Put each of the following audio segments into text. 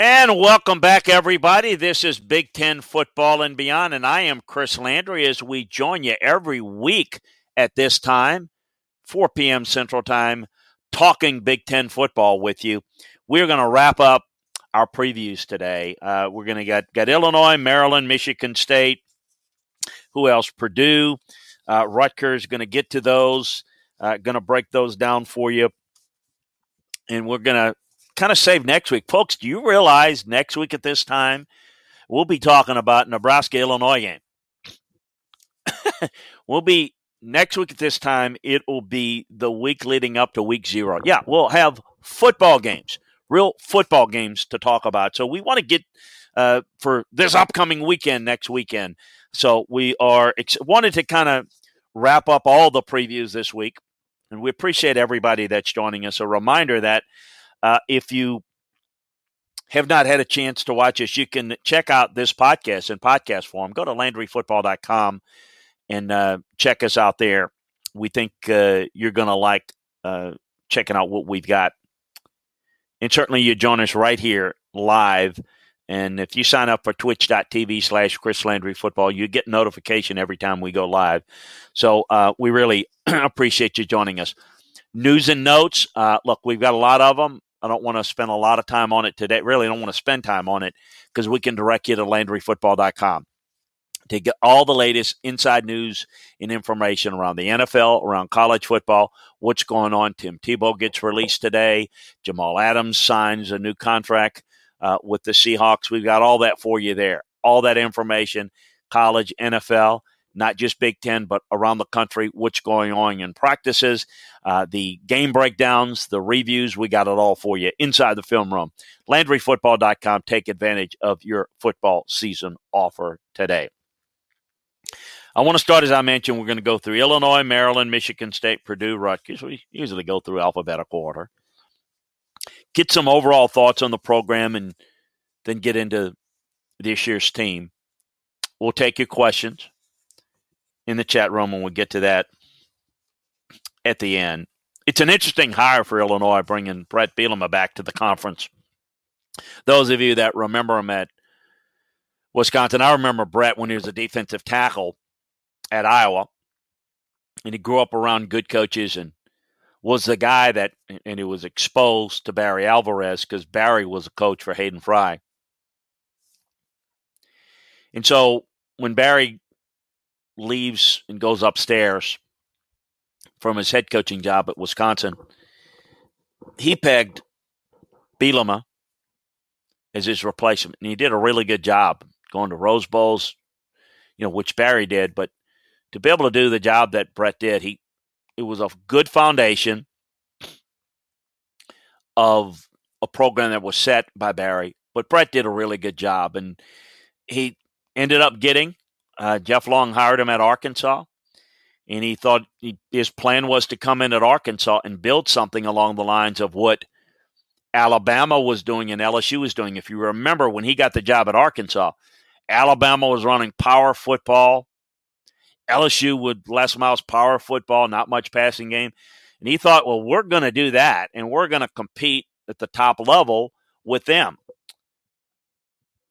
And welcome back, everybody. This is Big Ten Football and Beyond, and I am Chris Landry as we join you every week at this time, 4 p.m. Central Time, talking Big Ten football with you. We're going to wrap up our previews today. Uh, we're going to get, Illinois, Maryland, Michigan State. Who else? Purdue, uh, Rutgers. Going to get to those. Uh, going to break those down for you. And we're going to kind of save next week. Folks, do you realize next week at this time, we'll be talking about Nebraska Illinois game? we'll be next week at this time, it will be the week leading up to week zero. Yeah, we'll have football games, real football games to talk about. So we want to get uh, for this upcoming weekend next weekend. So we are ex- wanted to kind of wrap up all the previews this week, and we appreciate everybody that's joining us. A reminder that uh, if you have not had a chance to watch us, you can check out this podcast in podcast form. Go to LandryFootball.com and uh, check us out there. We think uh, you're going to like uh, checking out what we've got. And certainly you join us right here live. And if you sign up for twitch.tv slash Chris Landry Football, you get notification every time we go live. So uh, we really appreciate you joining us. News and notes. Uh, look, we've got a lot of them. I don't want to spend a lot of time on it today. Really, I don't want to spend time on it because we can direct you to LandryFootball.com to get all the latest inside news and information around the NFL, around college football, what's going on. Tim Tebow gets released today. Jamal Adams signs a new contract uh, with the Seahawks. We've got all that for you there. All that information, college, NFL not just Big Ten, but around the country, what's going on in practices, uh, the game breakdowns, the reviews. We got it all for you inside the film room. LandryFootball.com. Take advantage of your football season offer today. I want to start, as I mentioned, we're going to go through Illinois, Maryland, Michigan State, Purdue, Rutgers. We usually go through alphabetical order. Get some overall thoughts on the program and then get into this year's team. We'll take your questions in the chat room, and we'll get to that at the end. It's an interesting hire for Illinois, bringing Brett Bielema back to the conference. Those of you that remember him at Wisconsin, I remember Brett when he was a defensive tackle at Iowa, and he grew up around good coaches and was the guy that, and he was exposed to Barry Alvarez because Barry was a coach for Hayden Fry. And so when Barry leaves and goes upstairs from his head coaching job at Wisconsin, he pegged Bielema as his replacement, and he did a really good job going to Rose Bowls, you know, which Barry did. But to be able to do the job that Brett did, he it was a good foundation of a program that was set by Barry. But Brett did a really good job, and he ended up getting uh, Jeff Long hired him at Arkansas, and he thought he, his plan was to come in at Arkansas and build something along the lines of what Alabama was doing and LSU was doing. If you remember when he got the job at Arkansas, Alabama was running power football. LSU with Les Miles power football, not much passing game. And he thought, well, we're going to do that and we're going to compete at the top level with them.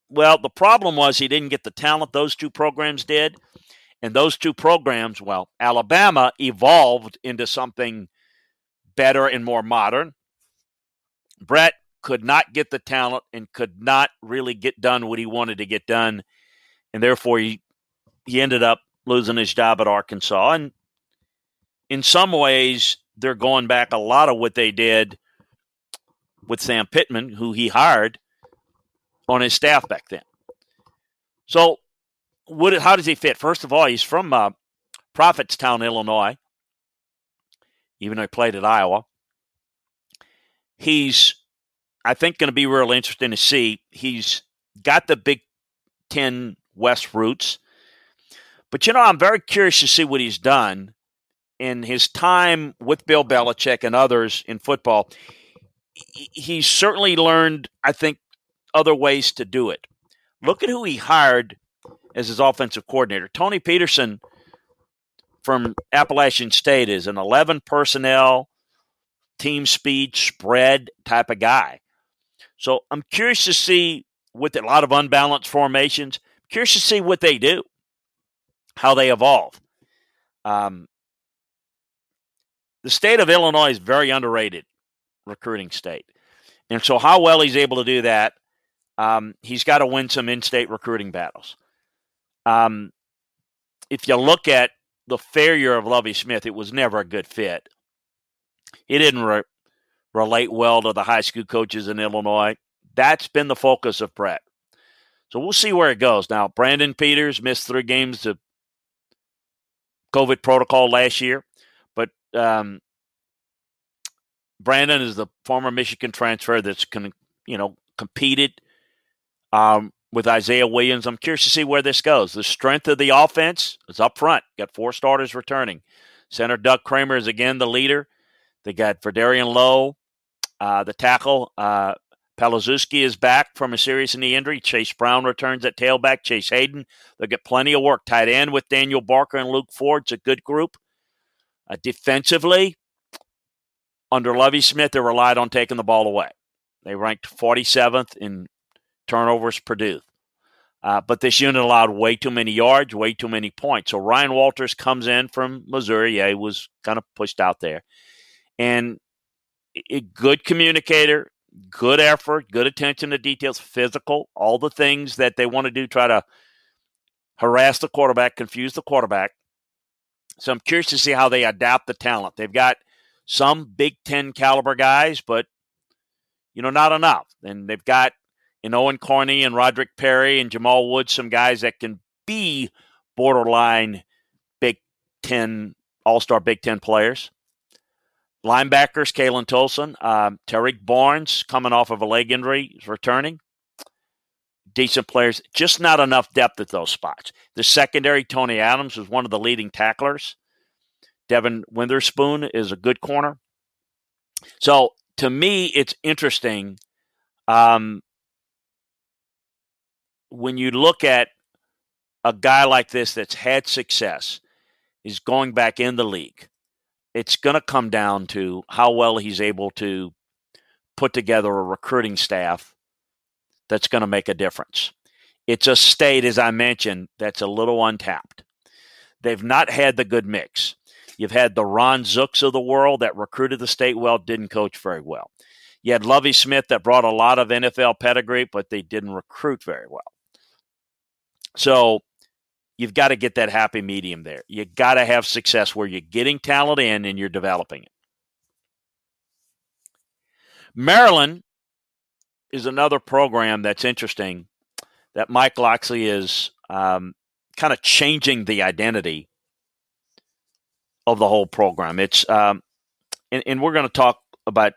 Well, the problem was he didn't get the talent those two programs did. And those two programs, well, Alabama evolved into something better and more modern. Brett could not get the talent and could not really get done what he wanted to get done. And therefore, he, he ended up losing his job at Arkansas. And in some ways, they're going back a lot of what they did with Sam Pittman, who he hired on his staff back then. So, what, how does he fit? First of all, he's from uh, Prophetstown, Illinois, even though he played at Iowa. He's, I think, going to be real interesting to see. He's got the Big Ten West roots. But, you know, I'm very curious to see what he's done in his time with Bill Belichick and others in football. He's certainly learned, I think, other ways to do it. Look at who he hired as his offensive coordinator. Tony Petersen from Appalachian State is an 11 personnel, team speed, spread type of guy. So I'm curious to see with a lot of unbalanced formations. Curious to see what they do, how they evolve. Um, the state of Illinois is very underrated recruiting state, and so how well he's able to do that, um, he's got to win some in-state recruiting battles. Um, if you look at the failure of Lovie Smith, it was never a good fit. He didn't re- relate well to the high school coaches in Illinois. That's been the focus of Brett. So we'll see where it goes. Now, Brandon Peters missed three games to COVID protocol last year, but um, Brandon is the former Michigan transfer that's con- you know competed um, with Isaiah Williams. I'm curious to see where this goes. The strength of the offense is up front. Got four starters returning. Center Doug Kramer is again the leader. They got Vederian Lowe, uh, the tackle. Uh, is back from a serious knee injury. Chase Brown returns at tailback. Chase Hayden. They'll get plenty of work. Tight end with Daniel Barker and Luke Ford. It's a good group. Uh, defensively, under Lovie Smith, they relied on taking the ball away. They ranked 47th in turnovers produced. Uh, but this unit allowed way too many yards, way too many points. So Ryan Walters comes in from Missouri. Yeah, he was kind of pushed out there. And a good communicator, good effort, good attention to details, physical, all the things that they want to do, try to harass the quarterback, confuse the quarterback. So I'm curious to see how they adapt the talent. They've got some Big Ten caliber guys, but you know, not enough. And they've got in Owen Carney and Roderick Perry and Jamal Woods some guys that can be borderline Big Ten All Star Big Ten players. Linebackers, Khalan Tolson, um, Tariq Barnes coming off of a leg injury, is returning. Decent players, just not enough depth at those spots. The secondary, Tony Adams is one of the leading tacklers. Devin Witherspoon is a good corner. So to me, it's interesting um, when you look at a guy like this that's had success, is going back in the league it's going to come down to how well he's able to put together a recruiting staff that's going to make a difference. It's a state, as I mentioned, that's a little untapped. They've not had the good mix. You've had the Ron Zooks of the world that recruited the state well, didn't coach very well. You had Lovie Smith that brought a lot of NFL pedigree, but they didn't recruit very well. So you've got to get that happy medium there. You got to have success where you're getting talent in and you're developing it. Maryland is another program that's interesting that Mike Locksley is um, kind of changing the identity of the whole program. It's um, and, and we're going to talk about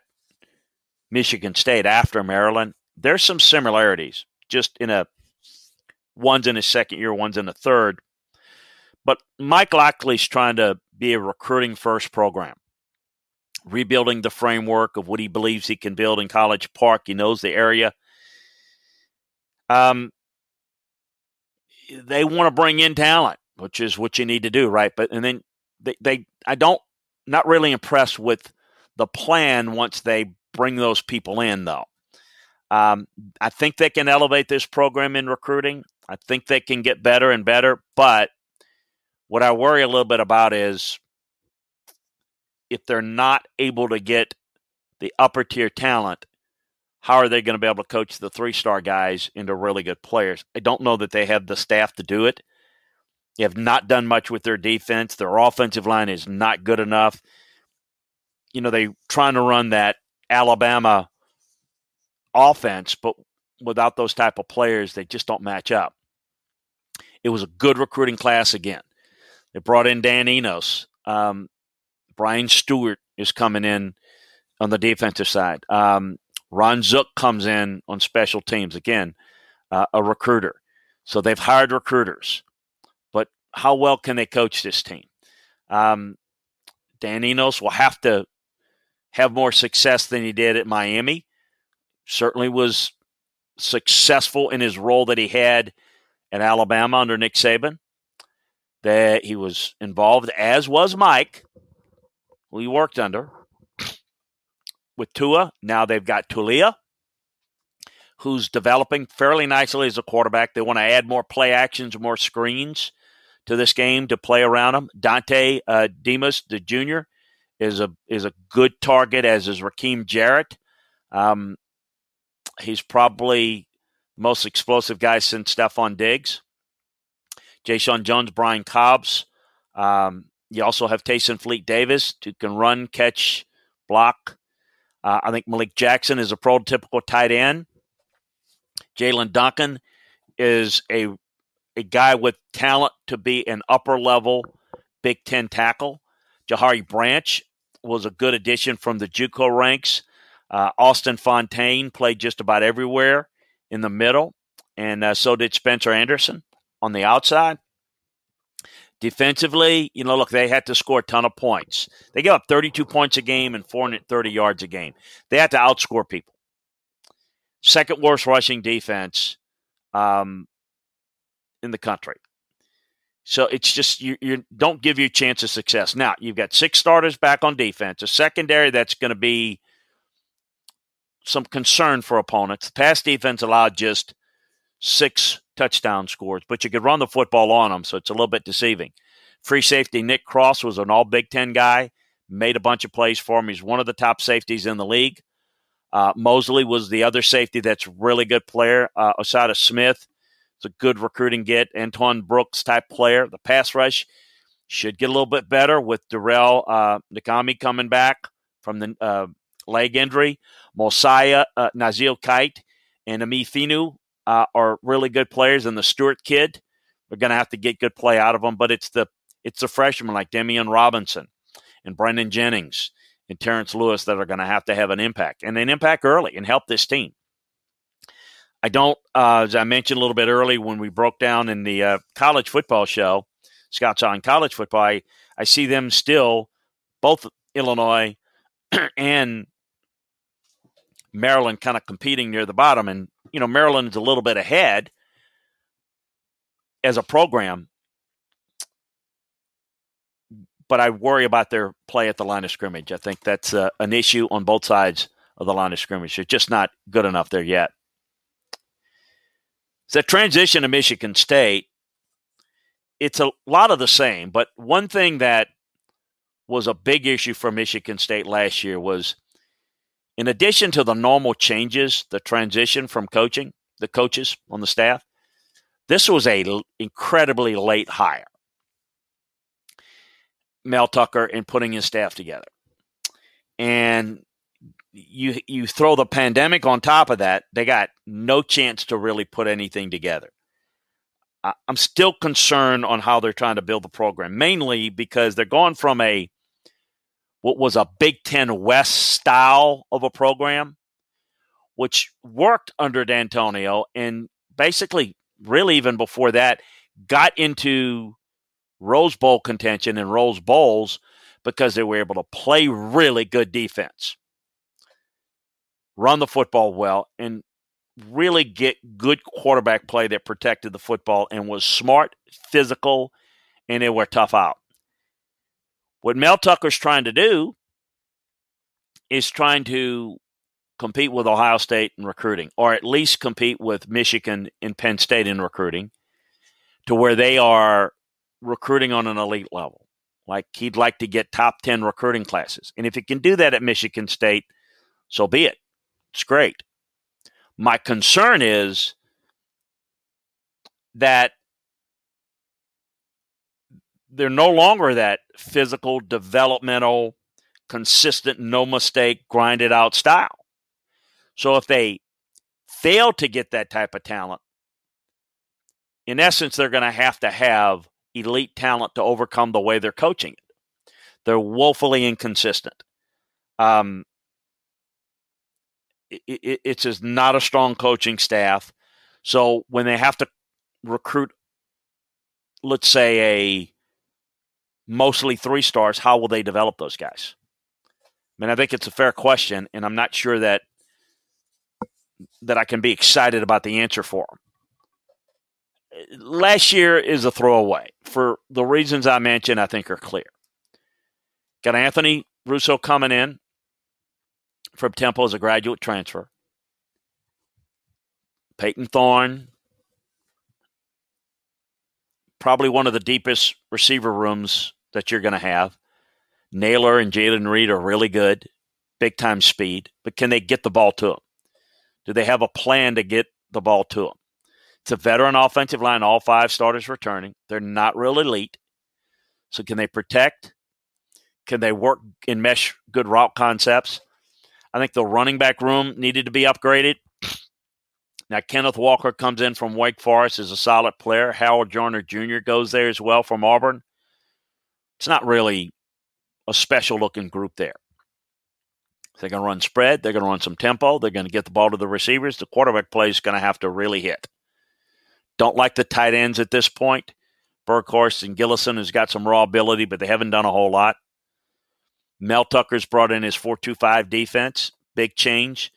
Michigan State after Maryland. There's some similarities just in a One's in his second year, one's in the third. But Mike Locksley's trying to be a recruiting first program, rebuilding the framework of what he believes he can build in College Park. He knows the area. Um, they want to bring in talent, which is what you need to do, right? But and then they, they I don't not really impressed with the plan once they bring those people in, though. Um, I think they can elevate this program in recruiting. I think they can get better and better. But what I worry a little bit about is if they're not able to get the upper tier talent, how are they going to be able to coach the three star guys into really good players? I don't know that they have the staff to do it. They have not done much with their defense. Their offensive line is not good enough. You know, they trying to run that Alabama offense, but without those type of players, they just don't match up. It was a good recruiting class again. They brought in Dan Enos. Um, Brian Stewart is coming in on the defensive side. Um, Ron Zook comes in on special teams. Again, uh, a recruiter. So they've hired recruiters. But how well can they coach this team? Um, Dan Enos will have to have more success than he did at Miami. Certainly was successful in his role that he had at Alabama under Nick Saban. That he was involved, as was Mike, who he worked under, with Tua. Now they've got Taulia. who's developing fairly nicely as a quarterback. They want to add more play actions, more screens to this game to play around him. Dontay uh, Demus, the junior, is a is a good target, as is Rakim Jarrett. Um, he's probably most explosive guy since Stefon Diggs. Jeshaun Jones, Brian Cobbs. Um, you also have Tayon Fleet Davis, who can run, catch, block. Uh, I think Malik Jackson is a prototypical tight end. Jaelyn Duncan is a a guy with talent to be an upper level Big Ten tackle. Johari Branch was a good addition from the JUCO ranks. Uh, Austin Fontaine played just about everywhere in the middle, and uh, so did Spencer Anderson on the outside. Defensively, you know, look, they had to score a ton of points. They gave up 32 points a game and 430 yards a game. They had to outscore people. Second worst rushing defense um, in the country. So it's just you, you don't give you a chance of success. Now you've got six starters back on defense, a secondary that's going to be some concern for opponents. The pass defense allowed just six touchdown scores, but you could run the football on them, so it's a little bit deceiving. Free safety Nick Cross was an all Big Ten guy, made a bunch of plays for him. He's one of the top safeties in the league. Uh, Mosley was the other safety that's really good player. Uh, Osada Smith is a good recruiting get. Antoine Brooks type player. The pass rush should get a little bit better with Durell uh, Nchami coming back from the uh, leg injury. Mosiah uh, Nasili Kite and Ami Finau uh, are really good players, and the Stewart kid, we're going to have to get good play out of them. But it's the it's the freshmen like Demian Robinson and Brendan Jennings and Terrence Lewis that are going to have to have an impact and an impact early and help this team. I don't, uh, as I mentioned a little bit early when we broke down in the uh, college football show, Scott's on College Football, I, I see them still, both Illinois and Maryland kind of competing near the bottom. And, you know, Maryland is a little bit ahead as a program, but I worry about their play at the line of scrimmage. I think that's uh, an issue on both sides of the line of scrimmage. They're just not good enough there yet. The transition to Michigan State, it's a lot of the same, but one thing that was a big issue for Michigan State last year was in addition to the normal changes, the transition from coaching, the coaches on the staff, this was a l- incredibly late hire. Mel Tucker in putting his staff together. And you you throw the pandemic on top of that, they got no chance to really put anything together. I, I'm still concerned on how they're trying to build the program, mainly because they're going from a what was a Big Ten West style of a program, which worked under Dantonio and basically, really, even before that, got into Rose Bowl contention and Rose Bowls because they were able to play really good defense, run the football well, and really get good quarterback play that protected the football and was smart, physical, and they were tough out. What Mel Tucker's trying to do is trying to compete with Ohio State in recruiting, or at least compete with Michigan and Penn State in recruiting, to where they are recruiting on an elite level. Like he'd like to get top 10 recruiting classes. And if he can do that at Michigan State, so be it. It's great. My concern is that they're no longer that physical, developmental, consistent, no mistake, grinded out style. So if they fail to get that type of talent, in essence, they're going to have to have elite talent to overcome the way they're coaching it. They're woefully inconsistent. Um, it, it, it's just not a strong coaching staff. So when they have to recruit, let's say a mostly three stars, how will they develop those guys? I mean, I think it's a fair question, and I'm not sure that that I can be excited about the answer for them. Last year is a throwaway for the reasons I mentioned. I think are clear. Got Anthony Russo coming in from Temple as a graduate transfer. Payton Thorne, probably one of the deepest receiver rooms that you're going to have. Nailor and Jayden Reed are really good, big time speed, but can they get the ball to them? Do they have a plan to get the ball to them? It's a veteran offensive line, all five starters returning. They're not real elite. So can they protect? Can they work and mesh good route concepts? I think the running back room needed to be upgraded. Now, Kenneth Walker comes in from Wake Forest as a solid player. Howard Joyner Jr. goes there as well from Auburn. It's not really a special looking group there. They're going to run spread. They're going to run some tempo. They're going to get the ball to the receivers. The quarterback play is going to have to really hit. Don't like the tight ends at this point. Berghorst and Gillison has got some raw ability, but they haven't done a whole lot. Mel Tucker's brought in his 4-2-5 defense. Big change.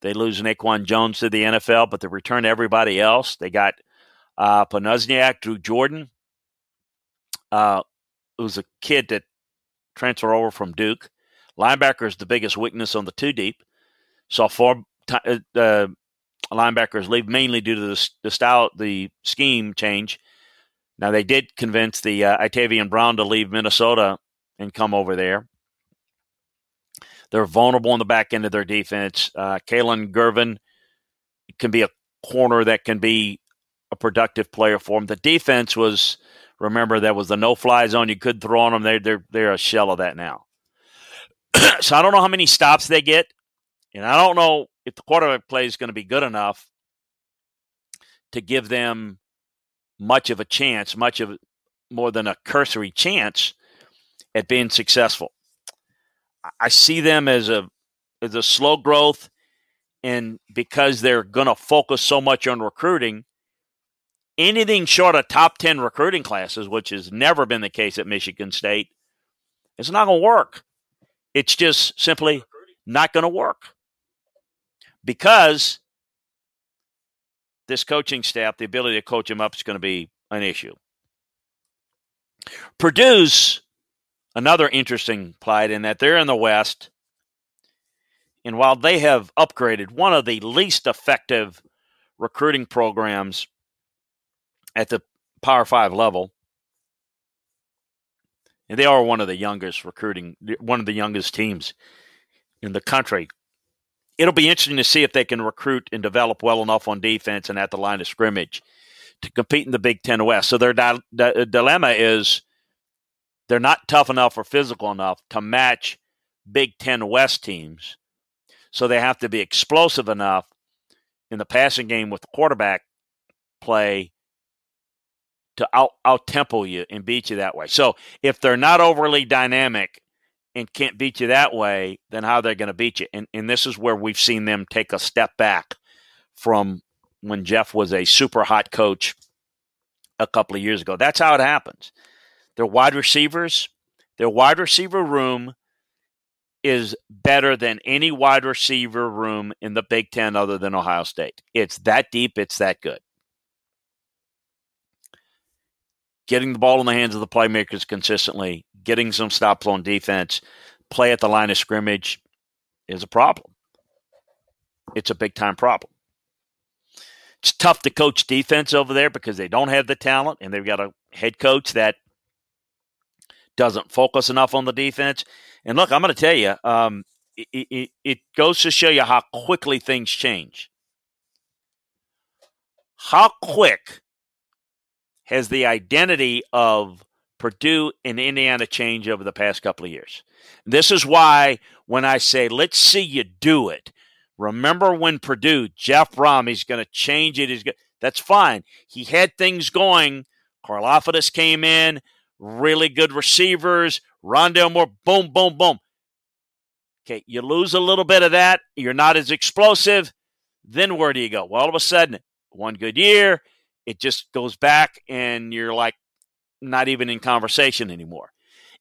They lose Naquan Jones to the NFL, but they return everybody else. They got uh, Drew Jordan, uh, who's a kid that transferred over from Duke. Linebacker is the biggest weakness on the two deep. Saw four t- uh, uh, linebackers leave mainly due to the, the, style, the scheme change. Now they did convince the uh, Itavian Brown to leave Minnesota and come over there. They're vulnerable in the back end of their defense. Uh, Kalon Gervin can be a corner that can be a productive player for them. The defense was, remember, that was the no-fly zone. You could throw on them. They're they're they're a shell of that now. so I don't know how many stops they get, and I don't know if the quarterback play is going to be good enough to give them much of a chance, much of more than a cursory chance at being successful. I see them as a as a slow growth, and because they're going to focus so much on recruiting, anything short of top ten recruiting classes, which has never been the case at Michigan State, it's not going to work. It's just simply not going to work because this coaching staff, the ability to coach them up, is going to be an issue. Purdue's another interesting plight in that they're in the West. And while they have upgraded one of the least effective recruiting programs at the Power Five level, and they are one of the youngest recruiting, one of the youngest teams in the country. It'll be interesting to see if they can recruit and develop well enough on defense and at the line of scrimmage to compete in the Big Ten West. So their di- di- dilemma is they're not tough enough or physical enough to match Big Ten West teams. So they have to be explosive enough in the passing game with the quarterback play to out out tempo you and beat you that way. So if they're not overly dynamic and can't beat you that way, then how they're going to beat you? And and this is where we've seen them take a step back from when Jeff was a super hot coach a couple of years ago. That's how it happens. Their wide receivers, their wide receiver room is better than any wide receiver room in the Big Ten other than Ohio State. It's that deep, it's that good. Getting the ball in the hands of the playmakers consistently, getting some stops on defense, play at the line of scrimmage is a problem. It's a big time problem. It's tough to coach defense over there because they don't have the talent and they've got a head coach that doesn't focus enough on the defense. And look, I'm going to tell you, um, it, it, it goes to show you how quickly things change. How quick has the identity of Purdue and Indiana changed over the past couple of years? This is why when I say, let's see you do it, remember when Purdue, Jeff Brohm, he's going to change it. He's that's fine. He had things going. Karlaftis came in really good receivers. Rondale Moore, boom, boom, boom. Okay, you lose a little bit of that. You're not as explosive. Then where do you go? Well, all of a sudden, one good year, it just goes back and you're like not even in conversation anymore.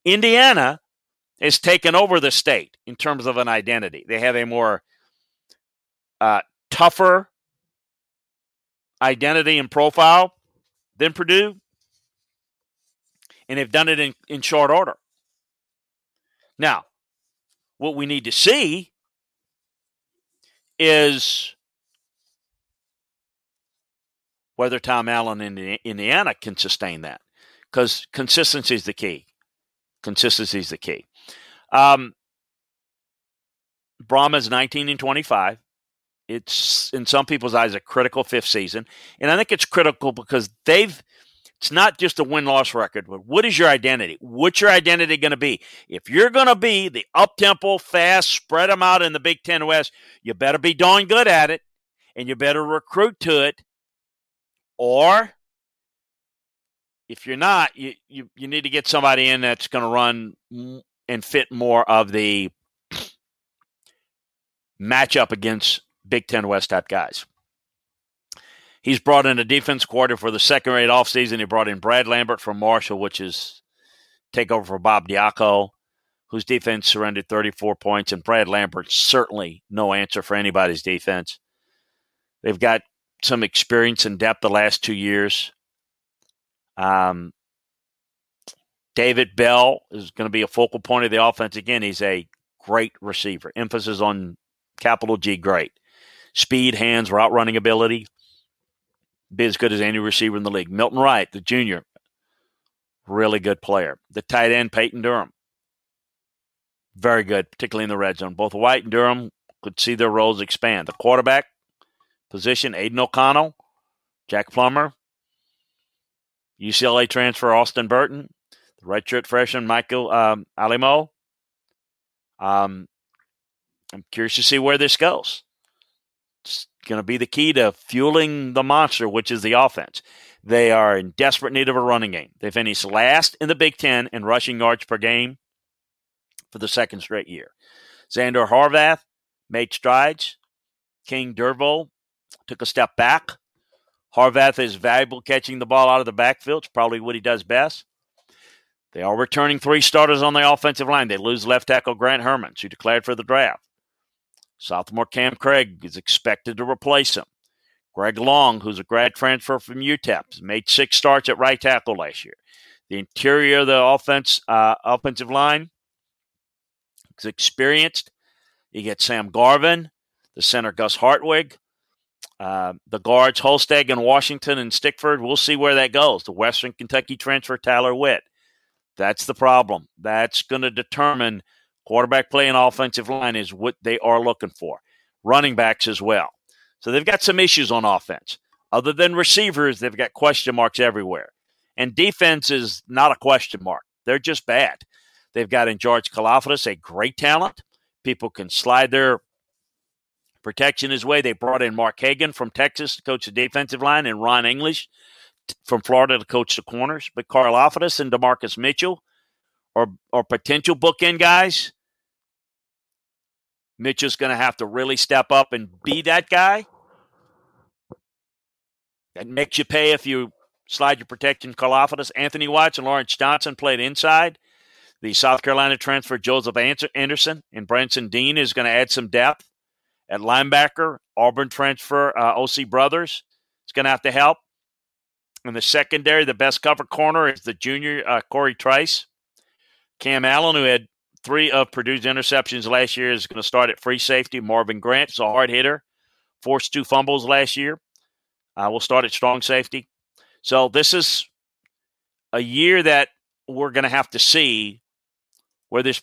Indiana has taken over the state in terms of an identity. They have a more uh, tougher identity and profile than Purdue and they've done it in, in short order. Now, what we need to see is whether Tom Allen in Indiana can sustain that because consistency is the key. Consistency is the key. Um, Brohm's 19 and 25. It's in some people's eyes a critical fifth season, and I think it's critical because they've. It's not just a win loss record, but what is your identity? What's your identity going to be? If you're going to be the up tempo, fast, spread them out in the Big Ten West, you better be darn good at it, and you better recruit to it, or if you're not, you, you, you need to get somebody in that's going to run and fit more of the matchup against Big Ten West type guys. He's brought in a defense quarter for the second rate offseason. He brought in Brad Lambert from Marshall, which is takeover for Bob Diaco, whose defense surrendered 34 points. And Brad Lambert certainly no answer for anybody's defense. They've got some experience and depth the last two years. Um, David Bell is going to be a focal point of the offense. Again, he's a great receiver. Emphasis on capital G, great. Speed, hands, route running ability. Be as good as any receiver in the league. Milton Wright, the junior, really good player. The tight end, Payne Durham, very good, particularly in the red zone. Both White and Durham could see their roles expand. The quarterback position, Aidan O'Connell, Jack Plummer, UCLA transfer Austin Burton, the redshirt freshman Michael um, Alaimo. Um, I'm curious to see where this goes. Going to be the key to fueling the monster, which is the offense. They are in desperate need of a running game. They finished last in the Big Ten in rushing yards per game for the second straight year. Zander Horvath made strides. King Doerue took a step back. Horvath is valuable catching the ball out of the backfield. It's probably what he does best. They are returning three starters on the offensive line. They lose left tackle Grant Hermans, who declared for the draft. Sophomore Cam Craig is expected to replace him. Greg Long, who's a grad transfer from UTEP, made six starts at right tackle last year. The interior of the offense, uh, offensive line is experienced. You get Sam Garvin, the center Gus Hartwig, uh, the guards Holstege and Washington and Stickford. We'll see where that goes. The Western Kentucky transfer Tyler Witt. That's the problem. That's going to determine quarterback play and offensive line is what they are looking for. Running backs as well. So they've got some issues on offense. Other than receivers, they've got question marks everywhere. And defense is not a question mark. They're just bad. They've got in George Karlaftis a great talent. People can slide their protection his way. They brought in Mark Hagen from Texas to coach the defensive line and Ron English from Florida to coach the corners. But Karlaftis and DeMarcus Mitchell are, are potential bookend guys. Mitchell's going to have to really step up and be that guy. That makes you pay if you slide your protection. Karlaftis, Anthony Watts, and Lawrence Johnson played inside. The South Carolina transfer Joseph Anderson and Branson Deen is going to add some depth. At linebacker, Auburn transfer uh, OC Brothers is going to have to help. In the secondary, the best cover corner is the junior uh, Corey Trice. Cam Allen, who had three of Purdue's interceptions last year, is going to start at free safety. Marvin Grant is a hard hitter, forced two fumbles last year. Uh, will start at strong safety. So this is a year that we're going to have to see where this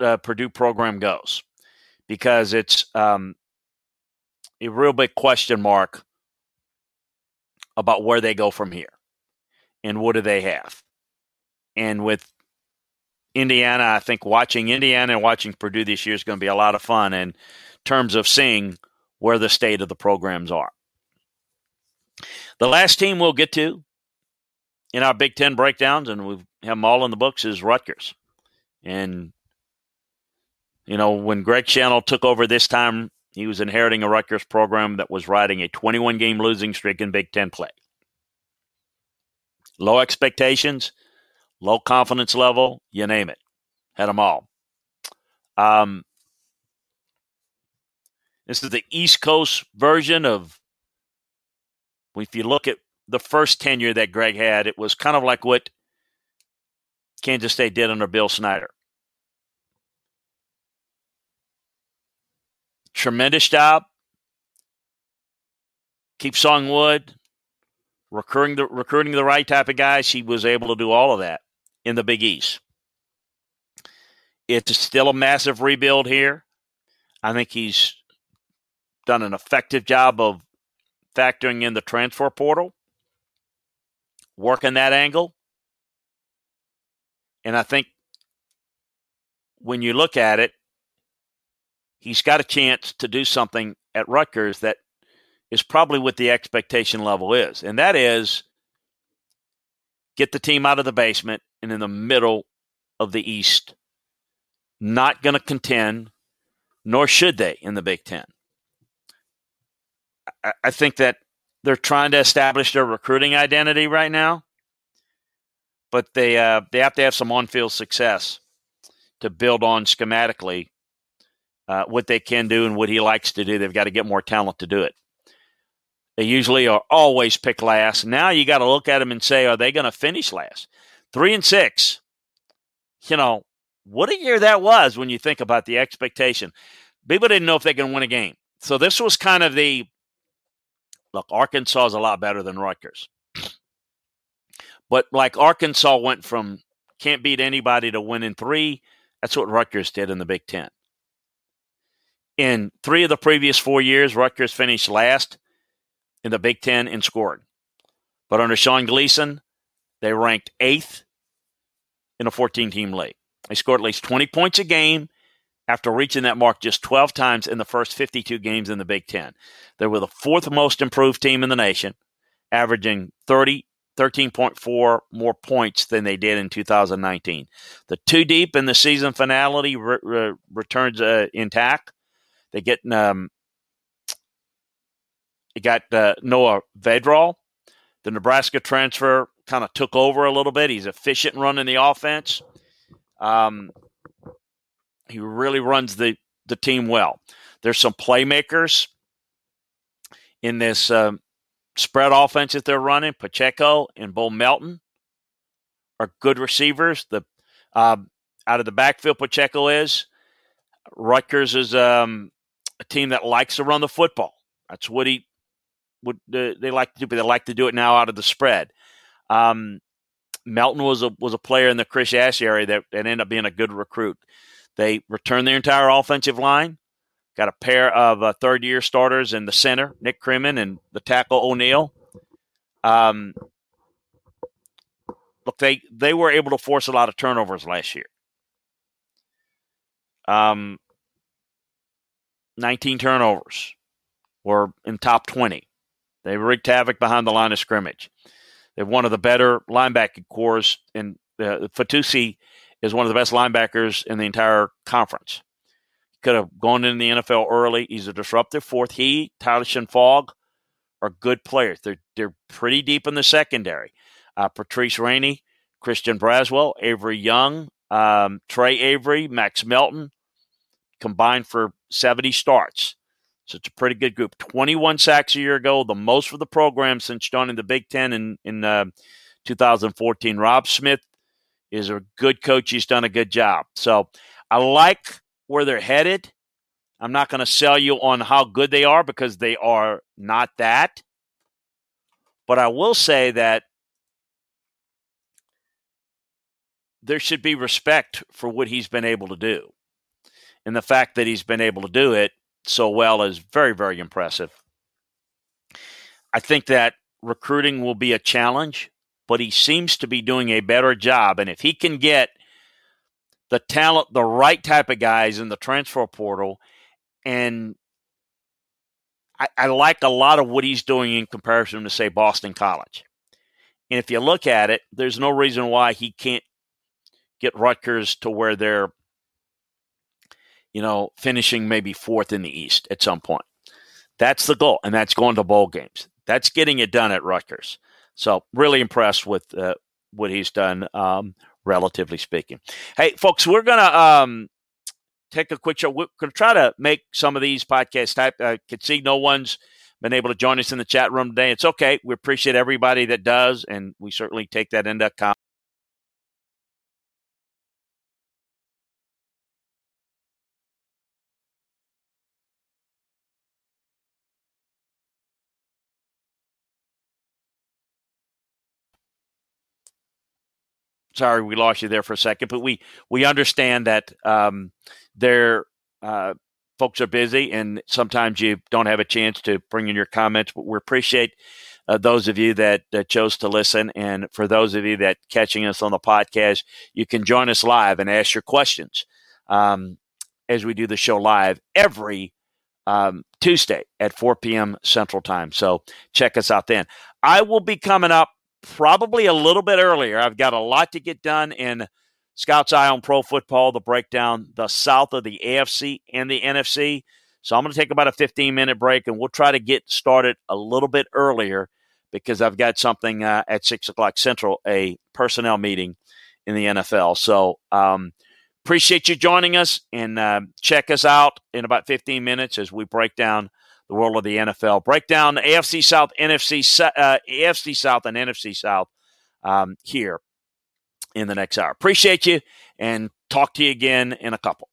uh, Purdue program goes because it's um, a real big question mark about where they go from here and what do they have. And with Indiana, I think watching Indiana and watching Purdue this year is going to be a lot of fun in terms of seeing where the state of the programs are. The last team we'll get to in our Big Ten breakdowns, and we have them all in the books, is Rutgers. And, you know, when Greg Schiano took over this time he was inheriting a Rutgers program that was riding a 21 game losing streak in Big Ten play. Low expectations, low confidence level, you name it. Had them all. Um, this is the East Coast version of, if you look at the first tenure that Greg had, it was kind of like what Kansas State did under Bill Snyder. Tremendous job. Keep sawing wood. recruiting the recruiting the right type of guys. He was able to do all of that in the Big East. It's still a massive rebuild here. I think he's done an effective job of factoring in the transfer portal, working that angle. And I think when you look at it, he's got a chance to do something at Rutgers that is probably what the expectation level is. And that is get the team out of the basement and in the middle of the East. Not going to contend, nor should they in the Big Ten. I, I think that they're trying to establish their recruiting identity right now, but they uh, they have to have some on-field success to build on schematically uh, what they can do and what he likes to do. They've got to get more talent to do it. They usually are always pick last. Now you got to look at them and say, are they going to finish last? Three and six. You know, what a year that was when you think about the expectation. People didn't know if they can win a game. So this was kind of the look, Arkansas is a lot better than Rutgers. But like Arkansas went from can't beat anybody to winning three, that's what Rutgers did in the Big Ten. In three of the previous four years, Rutgers finished last in the Big Ten in scoring. But under Sean Gleeson, they ranked eighth in a 14 team league. They scored at least 20 points a game after reaching that mark just 12 times in the first 52 games in the Big Ten. They were the fourth most improved team in the nation, averaging 30, 13.4 more points than they did in 2019. The two deep in the season finality re- re- returns uh, intact. They get um, you got uh, Noah Vedral. The Nebraska transfer kind of took over a little bit. He's efficient running the offense. Um, he really runs the, the team well. There's some playmakers in this um, spread offense that they're running. Pacheco and Bo Melton are good receivers. The uh, out of the backfield, Pacheco is. Rutgers is um, a team that likes to run the football. That's what he would uh, they like to do, but they like to do it now out of the spread. Um, Melton was a was a player in the Chris Ash area that, ended up being a good recruit. They returned their entire offensive line. Got a pair of uh, third year starters in the center, Nick Krimin, and the tackle O'Neill. Um, look, they they were able to force a lot of turnovers last year. Um, 19 turnovers were in top 20. They wreaked havoc behind the line of scrimmage. They're one of the better linebacking cores, and uh, Fatusi is one of the best linebackers in the entire conference. Could have gone into the NFL early. He's a disruptive fourth. He, Tyshon Fogg, are good players. They're they're pretty deep in the secondary. Uh, Patrice Rainey, Christian Braswell, Avery Young, um, Trey Avery, Max Melton, combined for 70 starts. So it's a pretty good group. 21 sacks a year ago, the most for the program since joining the Big Ten in, in uh, 2014. Rob Smith is a good coach. He's done a good job. So I like where they're headed. I'm not going to sell you on how good they are because they are not that. But I will say that there should be respect for what he's been able to do. And the fact that he's been able to do it so well is very, very impressive. I think that recruiting will be a challenge, but he seems to be doing a better job. And if he can get the talent, the right type of guys in the transfer portal, and I, I like a lot of what he's doing in comparison to, say, Boston College. And if you look at it, there's no reason why he can't get Rutgers to where they're you know, finishing maybe fourth in the East at some point. That's the goal, and that's going to bowl games. That's getting it done at Rutgers. So, really impressed with uh, what he's done, um, relatively speaking. Hey, folks, we're to um, take a quick show. We're to try to make some of these podcasts type. I can see no one's been able to join us in the chat room today. It's okay. We appreciate everybody that does, and we certainly take that into account. Sorry we lost you there for a second, but we we understand that um, there uh, folks are busy and sometimes you don't have a chance to bring in your comments. But we appreciate uh, those of you that, chose to listen, and for those of you that catching us on the podcast, you can join us live and ask your questions um, as we do the show live every um, Tuesday at 4 p.m. Central Time. So check us out then. I will be coming up probably a little bit earlier. I've got a lot to get done in Scout's Eye on Pro Football to break down the south of the AFC and the NFC. So I'm going to take about a 15 minute break and we'll try to get started a little bit earlier because I've got something uh, at 6 o'clock Central, a personnel meeting in the NFL. So um, appreciate you joining us and uh, check us out in about 15 minutes as we break down the world of the NFL. Break down AFC South, NFC, uh, AFC South, and NFC South um, here in the next hour. Appreciate you and talk to you again in a couple.